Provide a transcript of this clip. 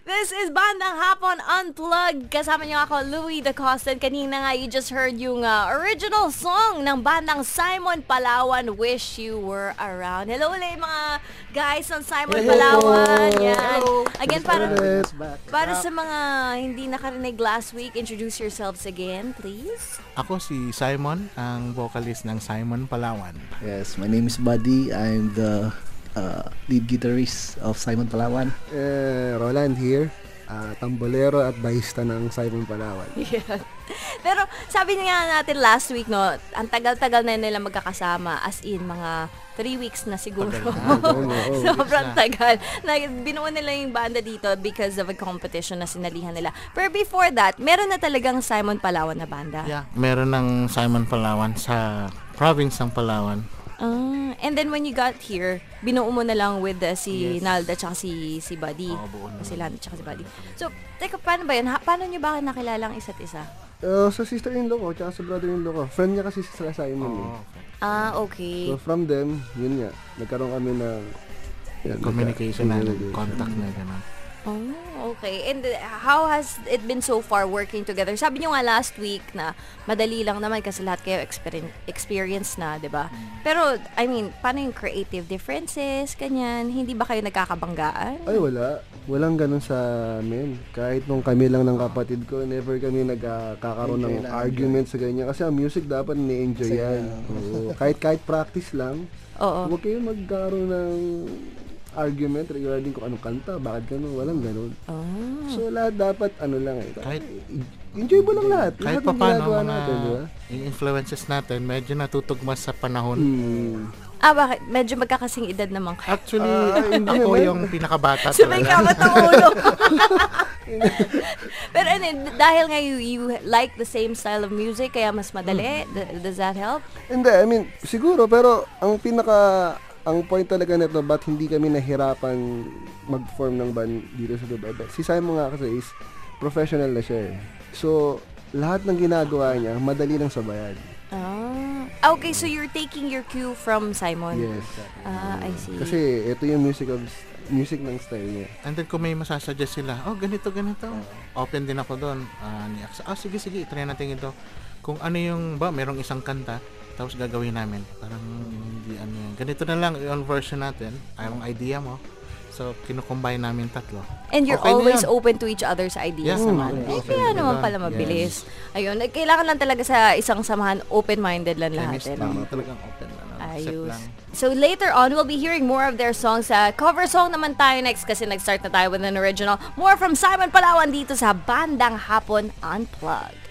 This is Bandang Hapon Unplugged. Kasama niyo ako, Louie DaCosta. Kanina nga, you just heard yung uh, original song ng bandang Simon Palawan, Wish You Were Around. Hello ulit mga guys ng Simon Palawan. Yan. Again, para, para sa mga hindi nakarinig last week, introduce yourselves again, please. Ako si Simon, ang vocalist ng Simon Palawan. Yes, my name is Buddy. I'm the uh, lead guitarist of Simon Palawan. Eh, Roland here, ah, tambolero at bahista ng Simon Palawan. Yan. Pero sabi nga natin last week, no, ang tagal-tagal na nila magkakasama. As in, mga three weeks na siguro. Tagal na, oo. Sobrang tagal. Na, binuo nila yung banda dito because of a competition na sinalihan nila. Pero before that, meron na talagang Simon Palawan na banda. Yeah, meron ng Simon Palawan sa province ng Palawan. And then when you got here, binuo mo na lang with uh, si Yes. Nalda tsaka si, si Buddy. Oo, buo na. si Lando tsaka si Buddy. So, teka, paano ba yun? Ha, paano nyo ba nakilala ang isa't isa? Uh, sa sister-in-law ko, tsaka sa brother-in-law ko. Friend niya kasi sila Simon. eh. Oo. Ah, okay. So from them, yun nga, nagkaroon kami ng yan, communication na, contact na gano'n. Oh, okay. And uh, how has it been so far working together? Sabi nyo nga last week na madali lang naman kasi lahat kayo experien- experience na, di ba? Pero, I mean, paano yung creative differences, kanyan? Hindi ba kayo nagkakabanggaan? Ay, wala. Walang ganun sa amin. Kahit nung kami lang ng kapatid ko, never kami nagkakaroon ng argument sa ganyan. Kasi ang music dapat ni-enjoy yan. Oo. kahit kahit practice lang, Oo. huwag kayo magkaroon ng argument regarding kung anong kanta, bakit ganun, walang ganun. Oh. So lahat dapat ano lang eh. Kahit- enjoy mo lang lahat. Kahit lahat pa paano, mga natin, di ba? yung influences natin, medyo natutugmas sa panahon. Hmm. Ah, bakit? Medyo magkakasing edad naman kayo. Actually, hindi ako naman. yung pinakabata Sabay ka ba ulo? Pero ano, dahil nga you, you like the same style of music, kaya mas madali, th- does that help? Hindi, I mean, siguro, pero ang pinaka, ang point talaga nito, ba't hindi kami nahirapan mag-form ng band dito sa Dubai? But si Simon nga kasi is professional na siya eh. So, lahat ng ginagawa niya, madali lang sabayan. Ah, okay, so you're taking your cue from Simon. Yes. Ah, I see. Kasi ito yung music of music ng style niya. And then kung may masasuggest sila, oh ganito, ganito. Open din ako doon. Ah, ni Axa, ah sige, sige, try natin ito. Kung ano yung, ba, merong isang kanta, tapos gagawin namin. Parang hindi ano yan. Ganito na lang yung version natin. Ang idea mo. So, kinukombine namin tatlo. And you're Okay always open to each other's ideas Yes, naman. naman. Eh, Okay, kaya diba? naman pala mabilis. Ayun, eh, kailangan lang talaga sa isang samahan, open-minded lang lahat. Chemistry. eh, no? Talagang open? Set Ayos. lang. So later on, we'll be hearing more of their songs. Sa cover song naman tayo next kasi nag-start na tayo with an original. More from Simon Palawan dito sa Bandang Hapon Unplugged.